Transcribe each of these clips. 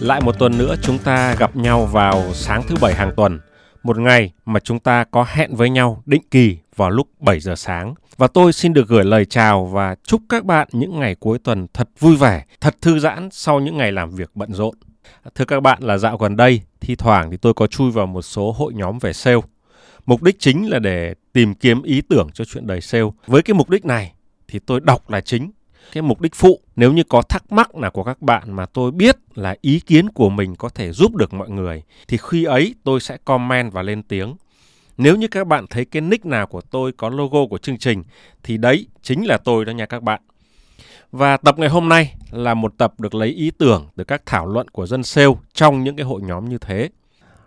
Lại một tuần nữa chúng ta gặp nhau vào sáng thứ bảy hàng tuần, một ngày mà chúng ta có hẹn với nhau định kỳ vào lúc 7 giờ sáng. Và tôi xin được gửi lời chào và chúc các bạn những ngày cuối tuần thật vui vẻ, thật thư giãn sau những ngày làm việc bận rộn. Thưa các bạn là dạo gần đây, thi thoảng thì tôi có chui vào một số hội nhóm về sale. Mục đích chính là để tìm kiếm ý tưởng cho chuyện đời sale. Với cái mục đích này thì tôi đọc là chính cái mục đích phụ nếu như có thắc mắc nào của các bạn mà tôi biết là ý kiến của mình có thể giúp được mọi người thì khi ấy tôi sẽ comment và lên tiếng nếu như các bạn thấy cái nick nào của tôi có logo của chương trình thì đấy chính là tôi đó nha các bạn và tập ngày hôm nay là một tập được lấy ý tưởng từ các thảo luận của dân sale trong những cái hội nhóm như thế.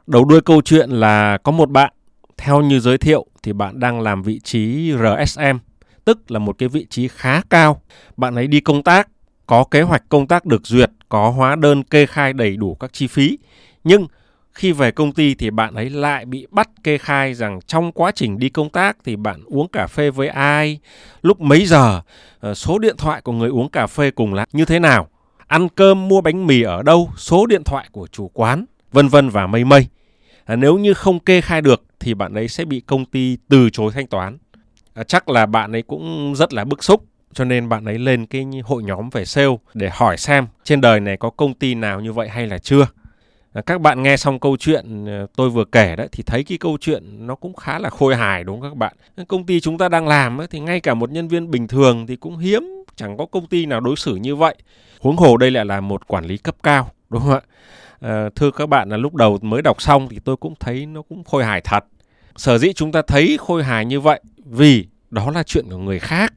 Đầu đuôi câu chuyện là có một bạn, theo như giới thiệu thì bạn đang làm vị trí RSM tức là một cái vị trí khá cao. Bạn ấy đi công tác, có kế hoạch công tác được duyệt, có hóa đơn kê khai đầy đủ các chi phí. Nhưng khi về công ty thì bạn ấy lại bị bắt kê khai rằng trong quá trình đi công tác thì bạn uống cà phê với ai, lúc mấy giờ, ờ, số điện thoại của người uống cà phê cùng là như thế nào, ăn cơm mua bánh mì ở đâu, số điện thoại của chủ quán, vân vân và mây mây. À, nếu như không kê khai được thì bạn ấy sẽ bị công ty từ chối thanh toán. À, chắc là bạn ấy cũng rất là bức xúc cho nên bạn ấy lên cái hội nhóm về sale để hỏi xem trên đời này có công ty nào như vậy hay là chưa. À, các bạn nghe xong câu chuyện à, tôi vừa kể đấy thì thấy cái câu chuyện nó cũng khá là khôi hài đúng không các bạn. Công ty chúng ta đang làm ấy, thì ngay cả một nhân viên bình thường thì cũng hiếm chẳng có công ty nào đối xử như vậy. Huống hồ đây lại là một quản lý cấp cao đúng không ạ? Ờ, thưa các bạn là lúc đầu mới đọc xong thì tôi cũng thấy nó cũng khôi hài thật. Sở dĩ chúng ta thấy khôi hài như vậy vì đó là chuyện của người khác,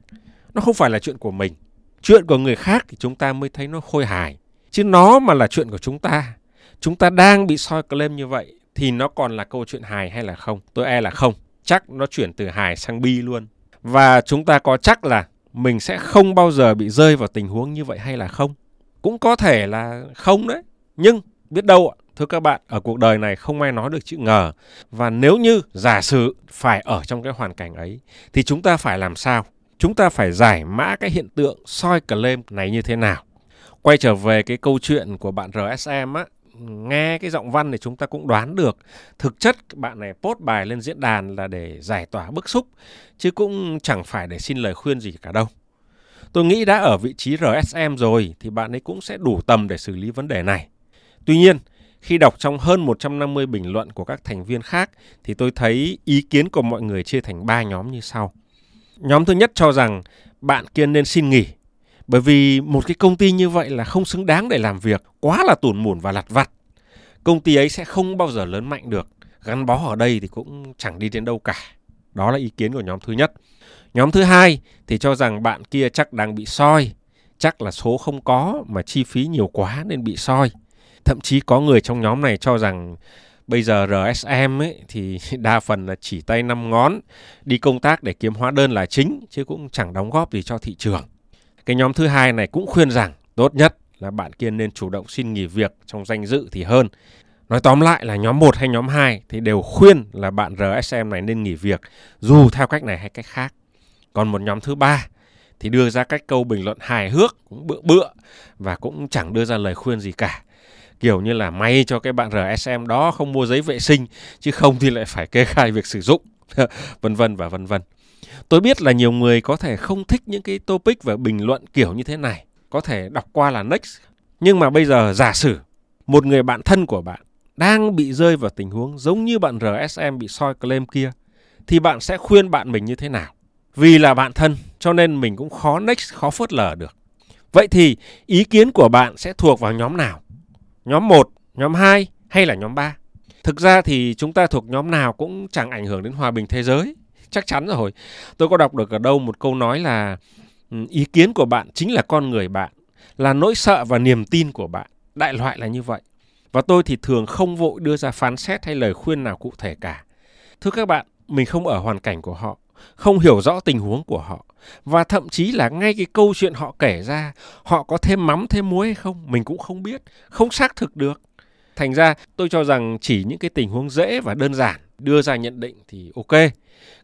nó không phải là chuyện của mình. Chuyện của người khác thì chúng ta mới thấy nó khôi hài. Chứ nó mà là chuyện của chúng ta chúng ta đang bị soi claim như vậy thì nó còn là câu chuyện hài hay là không? Tôi e là không. Chắc nó chuyển từ hài sang bi luôn. Và chúng ta có chắc là mình sẽ không bao giờ bị rơi vào tình huống như vậy hay là không? Cũng có thể là không đấy. Nhưng biết đâu Thưa các bạn, ở cuộc đời này không ai nói được chữ ngờ. Và nếu như giả sử phải ở trong cái hoàn cảnh ấy, thì chúng ta phải làm sao? Chúng ta phải giải mã cái hiện tượng soi claim này như thế nào? Quay trở về cái câu chuyện của bạn RSM á, nghe cái giọng văn thì chúng ta cũng đoán được thực chất bạn này post bài lên diễn đàn là để giải tỏa bức xúc chứ cũng chẳng phải để xin lời khuyên gì cả đâu. Tôi nghĩ đã ở vị trí RSM rồi thì bạn ấy cũng sẽ đủ tầm để xử lý vấn đề này. Tuy nhiên, khi đọc trong hơn 150 bình luận của các thành viên khác thì tôi thấy ý kiến của mọi người chia thành 3 nhóm như sau. Nhóm thứ nhất cho rằng bạn kia nên xin nghỉ bởi vì một cái công ty như vậy là không xứng đáng để làm việc, quá là tủn mủn và lặt vặt. Công ty ấy sẽ không bao giờ lớn mạnh được, gắn bó ở đây thì cũng chẳng đi đến đâu cả. Đó là ý kiến của nhóm thứ nhất. Nhóm thứ hai thì cho rằng bạn kia chắc đang bị soi, chắc là số không có mà chi phí nhiều quá nên bị soi. Thậm chí có người trong nhóm này cho rằng bây giờ RSM ấy thì đa phần là chỉ tay năm ngón, đi công tác để kiếm hóa đơn là chính chứ cũng chẳng đóng góp gì cho thị trường. Cái nhóm thứ hai này cũng khuyên rằng tốt nhất là bạn kia nên chủ động xin nghỉ việc trong danh dự thì hơn. Nói tóm lại là nhóm 1 hay nhóm 2 thì đều khuyên là bạn RSM này nên nghỉ việc dù theo cách này hay cách khác. Còn một nhóm thứ ba thì đưa ra cách câu bình luận hài hước cũng bựa bựa và cũng chẳng đưa ra lời khuyên gì cả kiểu như là may cho cái bạn RSM đó không mua giấy vệ sinh chứ không thì lại phải kê khai việc sử dụng vân vân và vân vân. Tôi biết là nhiều người có thể không thích những cái topic và bình luận kiểu như thế này, có thể đọc qua là next. Nhưng mà bây giờ giả sử một người bạn thân của bạn đang bị rơi vào tình huống giống như bạn RSM bị soi claim kia thì bạn sẽ khuyên bạn mình như thế nào? Vì là bạn thân cho nên mình cũng khó next, khó phớt lờ được. Vậy thì ý kiến của bạn sẽ thuộc vào nhóm nào? Nhóm 1, nhóm 2 hay là nhóm 3. Thực ra thì chúng ta thuộc nhóm nào cũng chẳng ảnh hưởng đến hòa bình thế giới. Chắc chắn rồi. Tôi có đọc được ở đâu một câu nói là ừ, ý kiến của bạn chính là con người bạn, là nỗi sợ và niềm tin của bạn. Đại loại là như vậy. Và tôi thì thường không vội đưa ra phán xét hay lời khuyên nào cụ thể cả. Thưa các bạn, mình không ở hoàn cảnh của họ, không hiểu rõ tình huống của họ và thậm chí là ngay cái câu chuyện họ kể ra họ có thêm mắm thêm muối hay không mình cũng không biết không xác thực được thành ra tôi cho rằng chỉ những cái tình huống dễ và đơn giản đưa ra nhận định thì ok.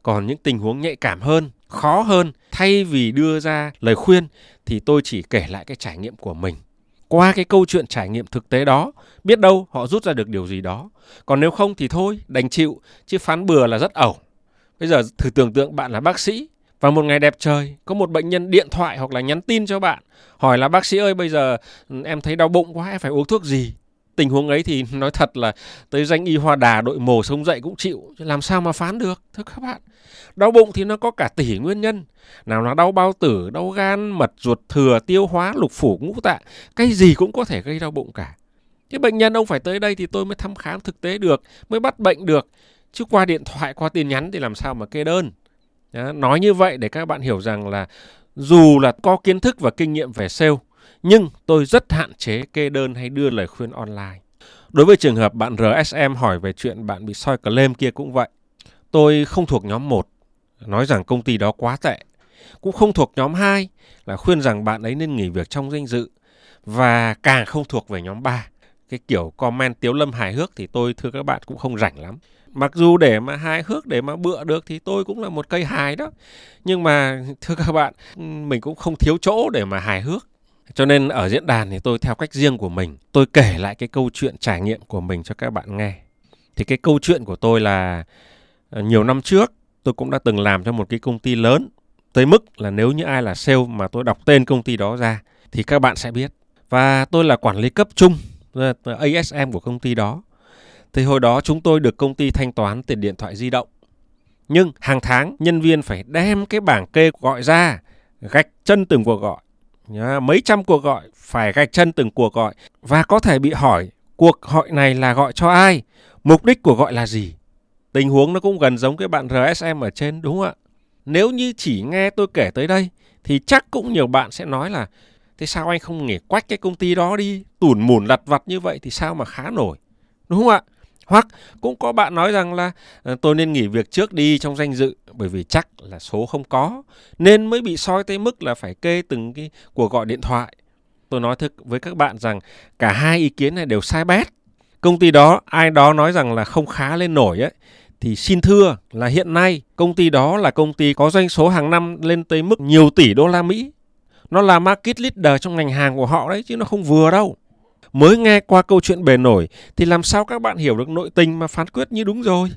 Còn những tình huống nhạy cảm hơn, khó hơn, thay vì đưa ra lời khuyên thì tôi chỉ kể lại cái trải nghiệm của mình. Qua cái câu chuyện trải nghiệm thực tế đó, biết đâu họ rút ra được điều gì đó. Còn nếu không thì thôi, đành chịu, chứ phán bừa là rất ẩu. Bây giờ thử tưởng tượng bạn là bác sĩ và một ngày đẹp trời, có một bệnh nhân điện thoại hoặc là nhắn tin cho bạn, hỏi là bác sĩ ơi, bây giờ ừ, em thấy đau bụng quá, em phải uống thuốc gì? Tình huống ấy thì nói thật là tới danh y hoa đà, đội mồ sống dậy cũng chịu làm sao mà phán được, thưa các bạn. Đau bụng thì nó có cả tỷ nguyên nhân, nào là đau bao tử, đau gan, mật ruột thừa, tiêu hóa, lục phủ, ngũ tạng, cái gì cũng có thể gây đau bụng cả. Cái bệnh nhân ông phải tới đây thì tôi mới thăm khám thực tế được, mới bắt bệnh được chứ qua điện thoại qua tin nhắn thì làm sao mà kê đơn đó, nói như vậy để các bạn hiểu rằng là dù là có kiến thức và kinh nghiệm về sale nhưng tôi rất hạn chế kê đơn hay đưa lời khuyên online. Đối với trường hợp bạn RSM hỏi về chuyện bạn bị soi claim kia cũng vậy. Tôi không thuộc nhóm 1, nói rằng công ty đó quá tệ. Cũng không thuộc nhóm 2 là khuyên rằng bạn ấy nên nghỉ việc trong danh dự. Và càng không thuộc về nhóm 3. Cái kiểu comment tiếu lâm hài hước thì tôi thưa các bạn cũng không rảnh lắm. Mặc dù để mà hài hước để mà bựa được thì tôi cũng là một cây hài đó. Nhưng mà thưa các bạn, mình cũng không thiếu chỗ để mà hài hước. Cho nên ở diễn đàn thì tôi theo cách riêng của mình, tôi kể lại cái câu chuyện trải nghiệm của mình cho các bạn nghe. Thì cái câu chuyện của tôi là ờ, nhiều năm trước tôi cũng đã từng làm cho một cái công ty lớn tới mức là nếu như ai là sale mà tôi đọc tên công ty đó ra thì các bạn sẽ biết. Và tôi là quản lý cấp trung ờ, ASM của công ty đó. Thì hồi đó chúng tôi được công ty thanh toán tiền điện thoại di động. Nhưng hàng tháng nhân viên phải đem cái bảng kê gọi ra, gạch chân từng cuộc gọi Nhá, mấy trăm cuộc gọi phải gạch chân từng cuộc gọi và có thể bị hỏi cuộc gọi này là gọi cho ai, mục đích của gọi là gì. Tình huống nó cũng gần giống cái bạn RSM ở trên đúng không ạ? Nếu như chỉ nghe tôi kể tới đây thì chắc cũng nhiều bạn sẽ nói là thế sao anh không nghỉ quách cái công ty đó đi, tủn mủn lặt vặt như vậy thì sao mà khá nổi. Đúng không ạ? Hoặc cũng có bạn nói rằng là ờ, tôi nên nghỉ việc trước đi trong danh dự, bởi vì chắc là số không có, nên mới bị soi tới mức là phải kê từng cái cuộc gọi điện thoại. Tôi nói thực với các bạn rằng cả hai ý kiến này đều sai bét. Công ty đó, ai đó nói rằng là không khá lên nổi ấy, thì xin thưa là hiện nay công ty đó là công ty có doanh số hàng năm lên tới mức nhiều tỷ đô la Mỹ. Nó là market leader trong ngành hàng của họ đấy, chứ nó không vừa đâu mới nghe qua câu chuyện bề nổi thì làm sao các bạn hiểu được nội tình mà phán quyết như đúng rồi.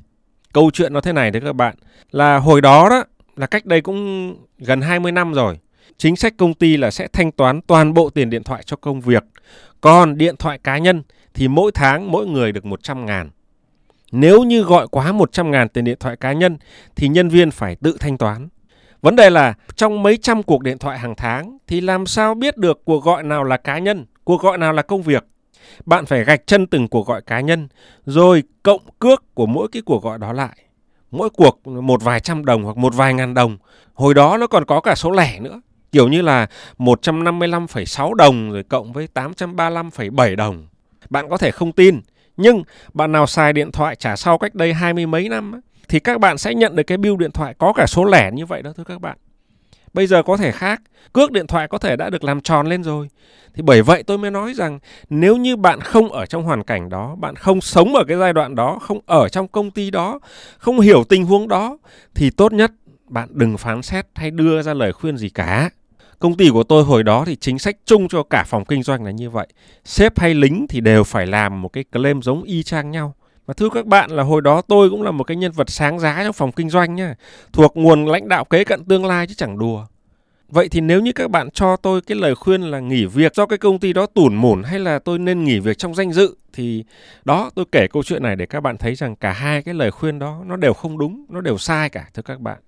Câu chuyện nó thế này đấy các bạn, là hồi đó đó là cách đây cũng gần 20 năm rồi. Chính sách công ty là sẽ thanh toán toàn bộ tiền điện thoại cho công việc. Còn điện thoại cá nhân thì mỗi tháng mỗi người được 100 ngàn. Nếu như gọi quá 100 ngàn tiền điện thoại cá nhân thì nhân viên phải tự thanh toán. Vấn đề là trong mấy trăm cuộc điện thoại hàng tháng thì làm sao biết được cuộc gọi nào là cá nhân, cuộc gọi nào là công việc. Bạn phải gạch chân từng cuộc gọi cá nhân, rồi cộng cước của mỗi cái cuộc gọi đó lại. Mỗi cuộc một vài trăm đồng hoặc một vài ngàn đồng. Hồi đó nó còn có cả số lẻ nữa. Kiểu như là 155,6 đồng rồi cộng với 835,7 đồng. Bạn có thể không tin, nhưng bạn nào xài điện thoại trả sau cách đây hai mươi mấy năm thì các bạn sẽ nhận được cái bill điện thoại có cả số lẻ như vậy đó thưa các bạn. Bây giờ có thể khác, cước điện thoại có thể đã được làm tròn lên rồi. Thì bởi vậy tôi mới nói rằng nếu như bạn không ở trong hoàn cảnh đó, bạn không sống ở cái giai đoạn đó, không ở trong công ty đó, không hiểu tình huống đó thì tốt nhất bạn đừng phán xét hay đưa ra lời khuyên gì cả. Công ty của tôi hồi đó thì chính sách chung cho cả phòng kinh doanh là như vậy. Sếp hay lính thì đều phải làm một cái claim giống y chang nhau. Và thưa các bạn là hồi đó tôi cũng là một cái nhân vật sáng giá trong phòng kinh doanh nhá, thuộc nguồn lãnh đạo kế cận tương lai chứ chẳng đùa. Vậy thì nếu như các bạn cho tôi cái lời khuyên là nghỉ việc do cái công ty đó tủn mủn hay là tôi nên nghỉ việc trong danh dự thì đó tôi kể câu chuyện này để các bạn thấy rằng cả hai cái lời khuyên đó nó đều không đúng, nó đều sai cả thưa các bạn.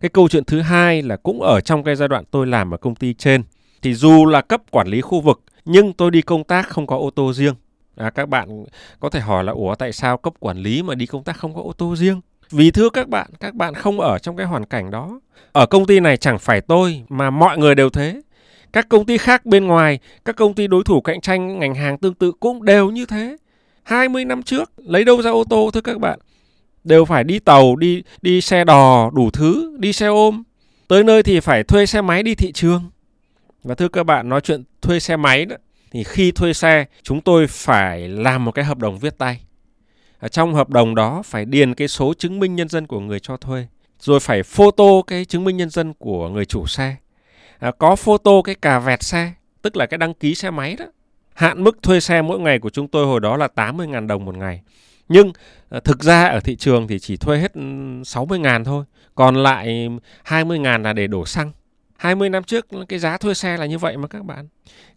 Cái câu chuyện thứ hai là cũng ở trong cái giai đoạn tôi làm ở công ty trên thì dù là cấp quản lý khu vực nhưng tôi đi công tác không có ô tô riêng À, các bạn có thể hỏi là ủa tại sao cấp quản lý mà đi công tác không có ô tô riêng? Vì thưa các bạn, các bạn không ở trong cái hoàn cảnh đó. Ở công ty này chẳng phải tôi mà mọi người đều thế. Các công ty khác bên ngoài, các công ty đối thủ cạnh tranh ngành hàng tương tự cũng đều như thế. 20 năm trước lấy đâu ra ô tô thưa các bạn? Đều phải đi tàu, đi đi xe đò, đủ thứ, đi xe ôm. Tới nơi thì phải thuê xe máy đi thị trường. Và thưa các bạn, nói chuyện thuê xe máy đó thì khi thuê xe chúng tôi phải làm một cái hợp đồng viết tay. Ở trong hợp đồng đó phải điền cái số chứng minh nhân dân của người cho thuê rồi phải photo cái chứng minh nhân dân của người chủ xe. À, có photo cái cà vẹt xe tức là cái đăng ký xe máy đó. Hạn mức thuê xe mỗi ngày của chúng tôi hồi đó là 80.000 đồng một ngày. Nhưng à, thực ra ở thị trường thì chỉ thuê hết 60.000 thôi còn lại 20.000 là để đổ xăng. 20 năm trước, cái giá thuê xe là như vậy mà các bạn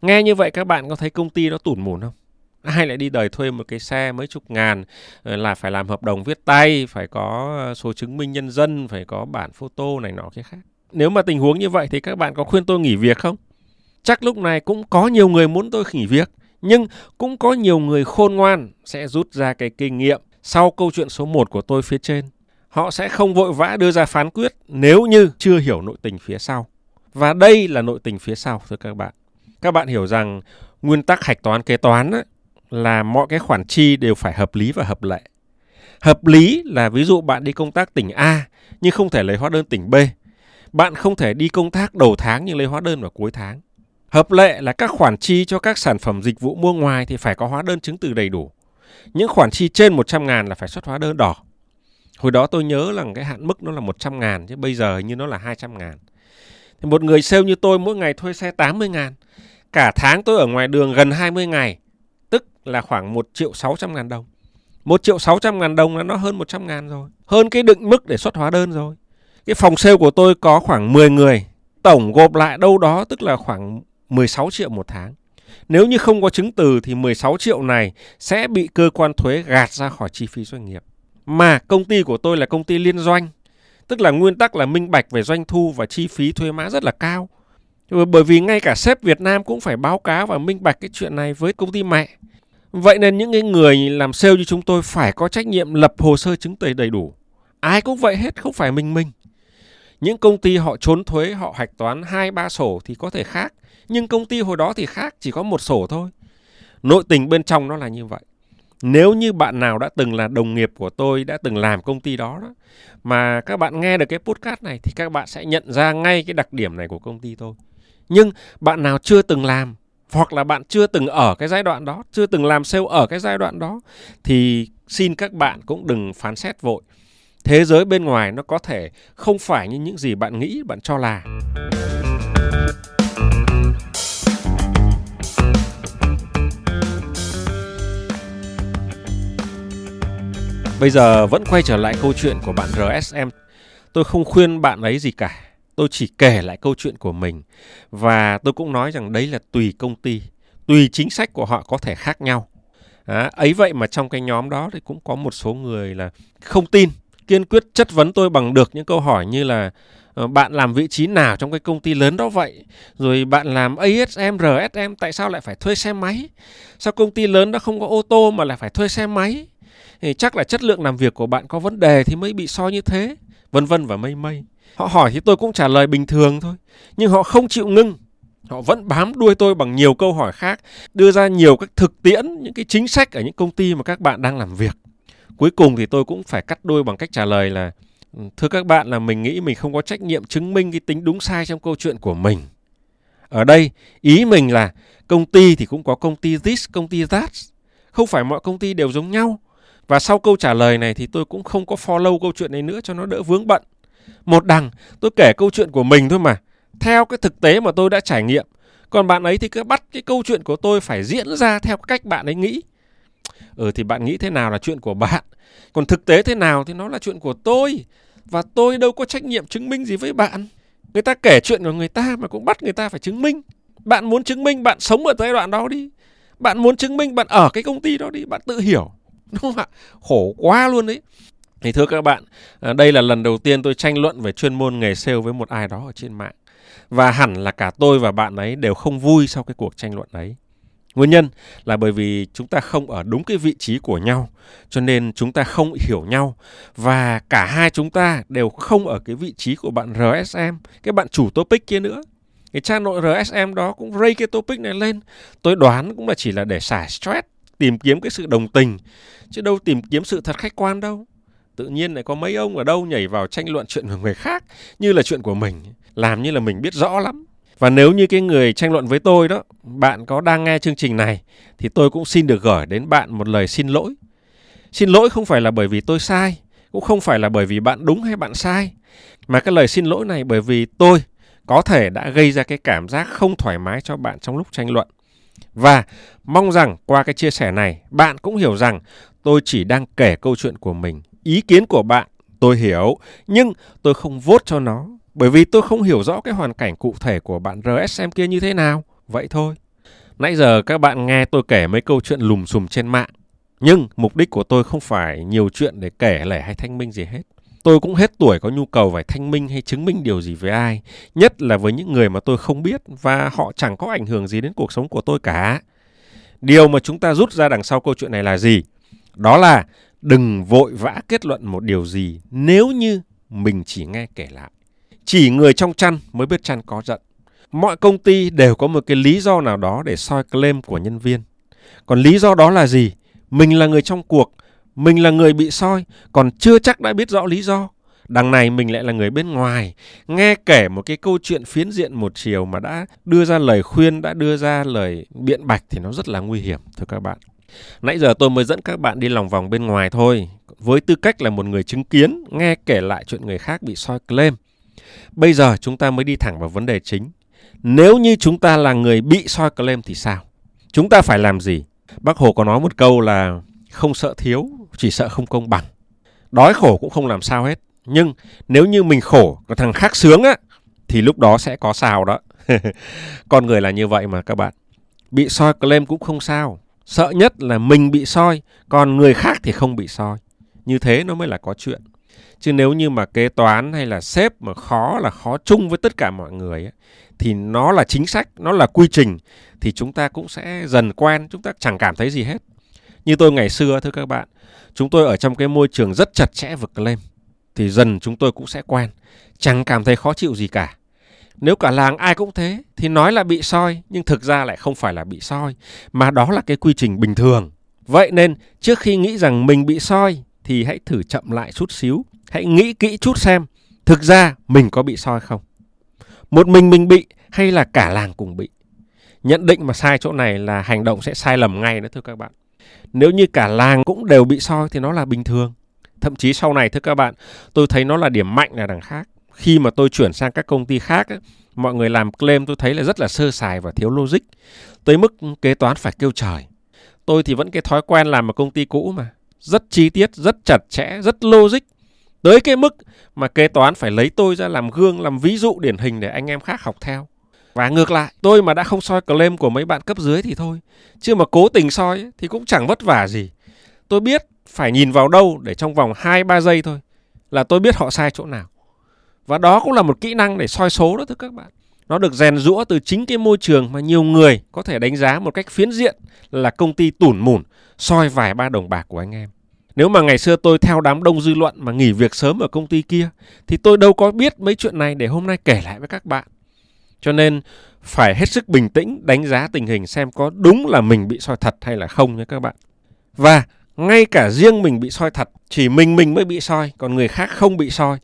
nghe như vậy các bạn có thấy công ty nó tủn mủn không ai lại đi đời thuê một cái xe mấy chục ngàn ờ, là phải làm hợp đồng viết tay, phải có ờ, số chứng minh nhân dân, phải có bản photo này nọ cái khác nếu mà tình huống như vậy thì các bạn có khuyên tôi nghỉ việc không chắc lúc này cũng có nhiều người muốn tôi nghỉ việc, nhưng cũng có nhiều người khôn ngoan sẽ rút ra cái kinh nghiệm sau câu chuyện số 1 của tôi phía trên. Họ sẽ không vội vã đưa ra phán quyết nếu như chưa hiểu nội tình phía sau. Và đây là nội tình phía sau thưa các bạn. Các bạn hiểu rằng nguyên tắc hạch toán kế toán ấy, là mọi cái khoản chi đều phải hợp lý và hợp lệ. Hợp lý là ví dụ bạn đi công tác tỉnh A nhưng không thể lấy hóa đơn tỉnh B. Bạn không thể đi công tác đầu tháng nhưng lấy hóa đơn vào cuối tháng. Hợp lệ là các khoản chi cho các sản phẩm dịch vụ mua ngoài thì phải có hóa đơn chứng từ đầy đủ. Những khoản chi trên 100 ngàn là phải xuất hóa đơn đỏ. Hồi đó tôi nhớ là cái hạn mức nó là 100 ngàn chứ bây giờ như nó là 200 ngàn. Thì một người sale như tôi mỗi ngày thuê xe 80 ngàn. Cả tháng tôi ở ngoài đường gần 20 ngày tức là khoảng 1 triệu 600 ngàn đồng. 1 triệu 600 ngàn đồng là nó hơn 100 ngàn rồi. Hơn cái định mức để xuất hóa đơn rồi. Cái phòng sale của tôi có khoảng 10 người. Tổng gộp lại đâu đó tức là khoảng 16 triệu một tháng. Nếu như không có chứng từ thì 16 triệu này sẽ bị cơ quan thuế gạt ra khỏi chi phí doanh nghiệp. Mà công ty của tôi là công ty liên doanh. Tức là nguyên tắc là minh bạch về doanh thu và chi phí thuế má rất là cao. Bởi vì ngay cả sếp Việt Nam cũng phải báo cáo và minh bạch cái chuyện này với công ty mẹ. Vậy nên những người làm sale như chúng tôi phải có trách nhiệm lập hồ sơ chứng từ đầy đủ. Ai cũng vậy hết, không phải mình mình. Những công ty họ trốn thuế, họ hạch toán hai ba sổ thì có thể khác. Nhưng công ty hồi đó thì khác, chỉ có một sổ thôi. Nội tình bên trong nó là như vậy. Nếu như bạn nào đã từng là đồng nghiệp của tôi, đã từng làm công ty đó, đó mà các bạn nghe được cái podcast này thì các bạn sẽ nhận ra ngay cái đặc điểm này của công ty tôi. Nhưng bạn nào chưa từng làm hoặc là bạn chưa từng ở cái giai đoạn đó, chưa từng làm sale ở cái giai đoạn đó thì xin các bạn cũng đừng phán xét vội. Thế giới bên ngoài nó có thể không phải như những gì bạn nghĩ, bạn cho là. Bây giờ vẫn quay trở lại câu chuyện của bạn RSM. Tôi không khuyên bạn ấy gì cả. Tôi chỉ kể lại câu chuyện của mình. Và tôi cũng nói rằng đấy là tùy công ty tùy chính sách của họ có thể khác nhau. À, ấy vậy mà trong cái nhóm đó thì cũng có một số người là không tin kiên quyết chất vấn tôi bằng được những câu hỏi như là ờ, bạn làm vị trí nào trong cái công ty lớn đó vậy? Rồi bạn làm ASM RSM tại sao lại phải thuê xe máy? Sao công ty lớn đó không có ô tô mà lại phải thuê xe máy? Thì chắc là chất lượng làm việc của bạn có vấn đề thì mới bị so như thế vân vân và mây mây Họ hỏi thì tôi cũng trả lời bình thường thôi. Nhưng họ không chịu ngưng. Họ vẫn bám đuôi tôi bằng nhiều câu hỏi khác, đưa ra nhiều các thực tiễn, những cái chính sách ở những công ty mà các bạn đang làm việc. Cuối cùng thì tôi cũng phải cắt đuôi bằng cách trả lời là Thưa các bạn là mình nghĩ mình không có trách nhiệm chứng minh cái tính đúng sai trong câu chuyện của mình. Ở đây, ý mình là công ty thì cũng có công ty this, công ty that. Không phải mọi công ty đều giống nhau. Và sau câu trả lời này thì tôi cũng không có follow câu chuyện này nữa cho nó đỡ vướng bận. Một đằng tôi kể câu chuyện của mình thôi mà, theo cái thực tế mà tôi đã trải nghiệm. Còn bạn ấy thì cứ bắt cái câu chuyện của tôi phải diễn ra theo cách bạn ấy nghĩ. Ừ thì bạn nghĩ thế nào là chuyện của bạn. Còn thực tế thế nào thì nó là chuyện của tôi. Và tôi đâu có trách nhiệm chứng minh gì với bạn. Người ta kể chuyện của người ta mà cũng bắt người ta phải chứng minh. Bạn muốn chứng minh bạn sống ở giai đoạn đó đi. Bạn muốn chứng minh bạn ở cái công ty đó đi. Bạn tự hiểu. Đúng không ạ? Khổ quá luôn đấy. Thì thưa các bạn, à, đây là lần đầu tiên tôi tranh luận về chuyên môn nghề sale với một ai đó ở trên mạng. Và hẳn là cả tôi và bạn ấy đều không vui sau cái cuộc tranh luận ấy. Nguyên nhân là bởi vì chúng ta không ở đúng cái vị trí của nhau, cho nên chúng ta không hiểu nhau và cả hai chúng ta đều không ở cái vị trí của bạn RSM, cái bạn chủ topic kia nữa. Cái trang nội RSM đó cũng rây cái topic này lên. Tôi đoán cũng là chỉ là để xả stress, tìm kiếm cái sự đồng tình, chứ đâu tìm kiếm sự thật khách quan đâu. Tự nhiên lại có mấy ông ở đâu nhảy vào tranh luận chuyện của người khác như là chuyện của mình làm như là mình biết rõ lắm. Và nếu như cái người tranh luận với tôi đó bạn có đang nghe chương trình này thì tôi cũng xin được gửi đến bạn một lời xin lỗi. Xin lỗi không phải là bởi vì tôi sai, cũng không phải là bởi vì bạn đúng hay bạn sai, mà cái lời xin lỗi này bởi vì tôi có thể đã gây ra cái cảm giác không thoải mái cho bạn trong lúc tranh luận. Và mong rằng qua cái chia sẻ này, bạn cũng hiểu rằng tôi chỉ đang kể câu chuyện của mình. Ý kiến của bạn tôi hiểu, nhưng tôi không vốt cho nó bởi vì tôi không hiểu rõ cái hoàn cảnh cụ thể của bạn RSM kia như thế nào. Vậy thôi. Nãy giờ các bạn nghe tôi kể mấy câu chuyện lùm xùm trên mạng. Nhưng mục đích của tôi không phải nhiều chuyện để kể lể hay thanh minh gì hết. Tôi cũng hết tuổi có nhu cầu phải thanh minh hay chứng minh điều gì với ai. Nhất là với những người mà tôi không biết và họ chẳng có ảnh hưởng gì đến cuộc sống của tôi cả. Điều mà chúng ta rút ra đằng sau câu chuyện này là gì? Đó là đừng vội vã kết luận một điều gì nếu như mình chỉ nghe kể lại. Chỉ người trong chăn mới biết chăn có giận. Mọi công ty đều có một cái lý do nào đó để soi claim của nhân viên. Còn lý do đó là gì? Mình là người trong cuộc, mình là người bị soi, còn chưa chắc đã biết rõ lý do. Đằng này mình lại là người bên ngoài, nghe kể một cái câu chuyện phiến diện một chiều mà đã đưa ra lời khuyên, đã đưa ra lời biện bạch thì nó rất là nguy hiểm thưa các bạn. Nãy giờ tôi mới dẫn các bạn đi lòng vòng bên ngoài thôi, với tư cách là một người chứng kiến, nghe kể lại chuyện người khác bị soi claim. Bây giờ chúng ta mới đi thẳng vào vấn đề chính. Nếu như chúng ta là người bị soi claim thì sao? Chúng ta phải làm gì? Bác Hồ có nói một câu là không sợ thiếu, chỉ sợ không công bằng. Đói khổ cũng không làm sao hết. Nhưng nếu như mình khổ, còn thằng khác sướng á, thì lúc đó sẽ có sao đó. Con người là như vậy mà các bạn. Bị soi claim cũng không sao. Sợ nhất là mình bị soi, còn người khác thì không bị soi. Như thế nó mới là có chuyện. Chứ nếu như mà kế toán hay là sếp mà khó là khó chung với tất cả mọi người ấy, thì nó là chính sách, nó là quy trình thì chúng ta cũng sẽ dần quen, chúng ta chẳng cảm thấy gì hết. Như tôi ngày xưa thưa các bạn, chúng tôi ở trong cái môi trường rất chặt chẽ vực lên thì dần chúng tôi cũng sẽ quen, chẳng cảm thấy khó chịu gì cả. Nếu cả làng ai cũng thế thì nói là bị soi nhưng thực ra lại không phải là bị soi mà đó là cái quy trình bình thường. Vậy nên trước khi nghĩ rằng mình bị soi thì hãy thử chậm lại chút xíu, hãy nghĩ kỹ chút xem thực ra mình có bị soi không. Một mình mình bị hay là cả làng cùng bị. Nhận định mà sai chỗ này là hành động sẽ sai lầm ngay đó thưa các bạn. Nếu như cả làng cũng đều bị soi thì nó là bình thường. Thậm chí sau này thưa các bạn, tôi thấy nó là điểm mạnh là đằng khác. Khi mà tôi chuyển sang các công ty khác, mọi người làm claim tôi thấy là rất là sơ sài và thiếu logic. Tới mức kế toán phải kêu trời. Tôi thì vẫn cái thói quen làm ở công ty cũ mà. Rất chi tiết, rất chặt chẽ, rất logic. Tới cái mức mà kế toán phải lấy tôi ra làm gương, làm ví dụ điển hình để anh em khác học theo. Và ngược lại, tôi mà đã không soi claim của mấy bạn cấp dưới thì thôi. Chứ mà cố tình soi thì cũng chẳng vất vả gì. Tôi biết phải nhìn vào đâu để trong vòng 2-3 giây thôi là tôi biết họ sai chỗ nào. Và đó cũng là một kỹ năng để soi số đó thưa các bạn. Nó được rèn rũa từ chính cái môi trường mà nhiều người có thể đánh giá một cách phiến diện là công ty tủn mủn soi vài ba đồng bạc của anh em. Nếu mà ngày xưa tôi theo đám đông dư luận mà nghỉ việc sớm ở công ty kia thì tôi đâu có biết mấy chuyện này để hôm nay kể lại với các bạn. Cho nên phải hết sức bình tĩnh đánh giá tình hình xem có đúng là mình bị soi thật hay là không nha các bạn. Và ngay cả riêng mình bị soi thật, chỉ mình mình mới bị soi, còn người khác không bị soi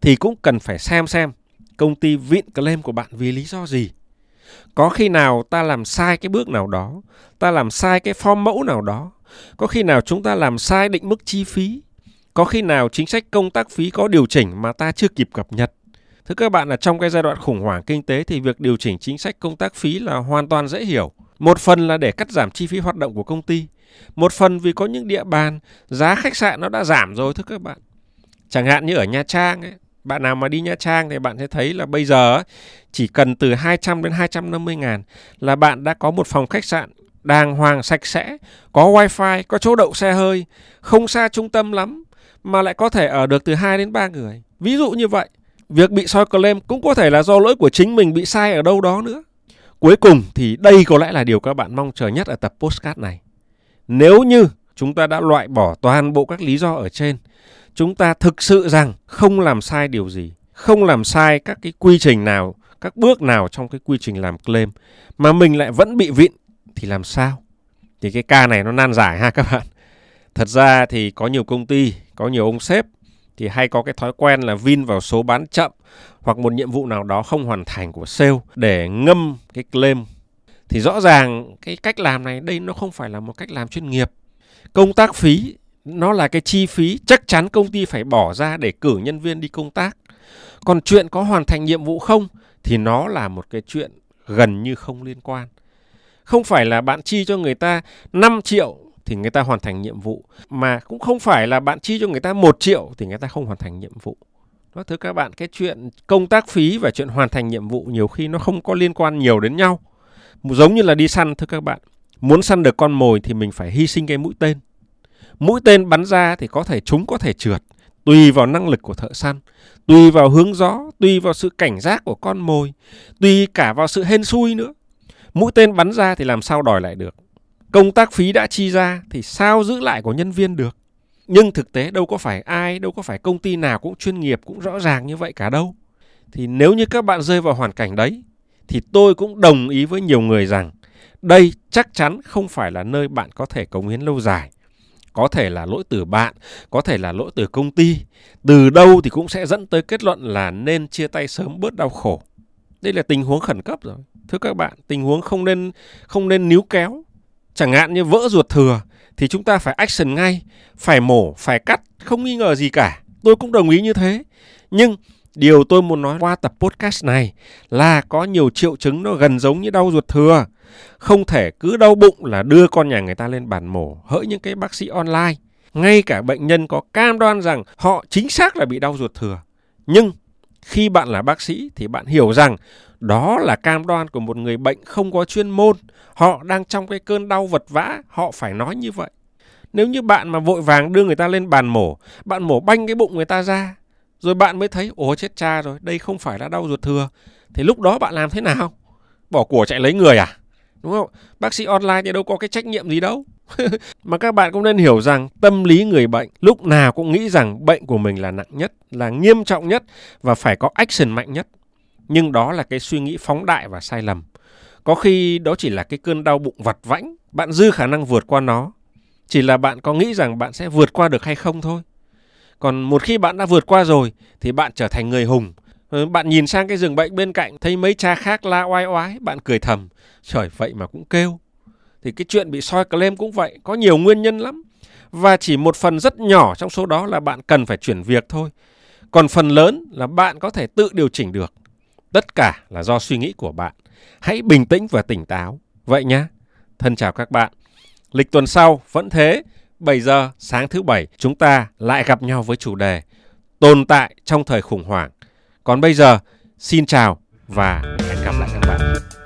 thì cũng cần phải xem xem công ty vịn claim của bạn vì lý do gì. Có khi nào ta làm sai cái bước nào đó, ta làm sai cái form mẫu nào đó, có khi nào chúng ta làm sai định mức chi phí, có khi nào chính sách công tác phí có điều chỉnh mà ta chưa kịp cập nhật. Thưa các bạn là trong cái giai đoạn khủng hoảng kinh tế thì việc điều chỉnh chính sách công tác phí là hoàn toàn dễ hiểu. Một phần là để cắt giảm chi phí hoạt động của công ty, một phần vì có những địa bàn giá khách sạn nó đã giảm rồi thưa các bạn. Chẳng hạn như ở Nha Trang ấy, bạn nào mà đi Nha Trang thì bạn sẽ thấy là bây giờ chỉ cần từ 200 đến 250 ngàn là bạn đã có một phòng khách sạn đàng hoàng sạch sẽ, có wifi, có chỗ đậu xe hơi, không xa trung tâm lắm mà lại có thể ở được từ 2 đến 3 người. Ví dụ như vậy, việc bị soi claim cũng có thể là do lỗi của chính mình bị sai ở đâu đó nữa. Cuối cùng thì đây có lẽ là điều các bạn mong chờ nhất ở tập postcard này. Nếu như chúng ta đã loại bỏ toàn bộ các lý do ở trên, chúng ta thực sự rằng không làm sai điều gì, không làm sai các cái quy trình nào, các bước nào trong cái quy trình làm claim mà mình lại vẫn bị vịn thì làm sao? Thì cái ca này nó nan giải ha các bạn. Thật ra thì có nhiều công ty, có nhiều ông sếp thì hay có cái thói quen là vin vào số bán chậm hoặc một nhiệm vụ nào đó không hoàn thành của sale để ngâm cái claim thì rõ ràng cái cách làm này đây nó không phải là một cách làm chuyên nghiệp công tác phí, nó là cái chi phí chắc chắn công ty phải bỏ ra để cử nhân viên đi công tác. Còn chuyện có hoàn thành nhiệm vụ không thì nó là một cái chuyện gần như không liên quan. Không phải là bạn chi cho người ta 5 triệu thì người ta hoàn thành nhiệm vụ mà cũng không phải là bạn chi cho người ta một triệu thì người ta không hoàn thành nhiệm vụ. Đó, thưa các bạn, cái chuyện công tác phí và chuyện hoàn thành nhiệm vụ nhiều khi nó không có liên quan nhiều đến nhau. Giống như là đi săn thưa các bạn. Muốn săn được con mồi thì mình phải hy sinh cái mũi tên. Mũi tên bắn ra thì có thể trúng có thể trượt, tùy vào năng lực của thợ săn, tùy vào hướng gió, tùy vào sự cảnh giác của con mồi, tùy cả vào sự hên xui nữa. Mũi tên bắn ra thì làm sao đòi lại được. Công tác phí đã chi ra thì sao giữ lại của nhân viên được. Nhưng thực tế đâu có phải ai, đâu có phải công ty nào cũng chuyên nghiệp, cũng rõ ràng như vậy cả đâu. Thì nếu như các bạn rơi vào hoàn cảnh đấy, thì tôi cũng đồng ý với nhiều người rằng đây chắc chắn không phải là nơi bạn có thể cống hiến lâu dài. Có thể là lỗi từ bạn, có thể là lỗi từ công ty. Từ đâu thì cũng sẽ dẫn tới kết luận là nên chia tay sớm bớt đau khổ. Đây là tình huống khẩn cấp rồi. Thưa các bạn, tình huống không nên không nên níu kéo. Chẳng hạn như vỡ ruột thừa thì chúng ta phải action ngay, phải mổ, phải cắt, không nghi ngờ gì cả. Tôi cũng đồng ý như thế. Nhưng điều tôi muốn nói qua tập podcast này là có nhiều triệu chứng nó gần giống như đau ruột thừa. Không thể cứ đau bụng là đưa con nhà người ta lên bàn mổ, hỡi những cái bác sĩ online. Ngay cả bệnh nhân có cam đoan rằng họ chính xác là bị đau ruột thừa. Nhưng khi bạn là bác sĩ thì bạn hiểu rằng đó là cam đoan của một người bệnh không có chuyên môn. Họ đang trong cái cơn đau vật vã, họ phải nói như vậy. Nếu như bạn mà vội vàng đưa người ta lên bàn mổ, bạn mổ banh cái bụng người ta ra, rồi bạn mới thấy, ồ chết cha rồi, đây không phải là đau ruột thừa. Thì lúc đó bạn làm thế nào? Bỏ của chạy lấy người à? Đúng không? Bác sĩ online thì đâu có cái trách nhiệm gì đâu. mà các bạn cũng nên hiểu rằng tâm lý người bệnh lúc nào cũng nghĩ rằng bệnh của mình là nặng nhất, là nghiêm trọng nhất và phải có action mạnh nhất. Nhưng đó là cái suy nghĩ phóng đại và sai lầm. Có khi đó chỉ là cái cơn đau bụng vặt vãnh, bạn dư khả năng vượt qua nó. Chỉ là bạn có nghĩ rằng bạn sẽ vượt qua được hay không thôi. Còn một khi bạn đã vượt qua rồi thì bạn trở thành người hùng. Ờ, bạn nhìn sang cái giường bệnh bên cạnh thấy mấy cha khác la oai oái, bạn cười thầm. Trời vậy mà cũng kêu. Thì cái chuyện bị soi claim cũng vậy, có nhiều nguyên nhân lắm. Và chỉ một phần rất nhỏ trong số đó là bạn cần phải chuyển việc thôi. Còn phần lớn là bạn có thể tự điều chỉnh được. Tất cả là do suy nghĩ của bạn. Hãy bình tĩnh và tỉnh táo. Vậy nhá. Thân chào các bạn. Lịch tuần sau vẫn thế. 7 giờ sáng thứ bảy chúng ta lại gặp nhau với chủ đề tồn tại trong thời khủng hoảng. Còn bây giờ, xin chào và hẹn gặp lại các bạn.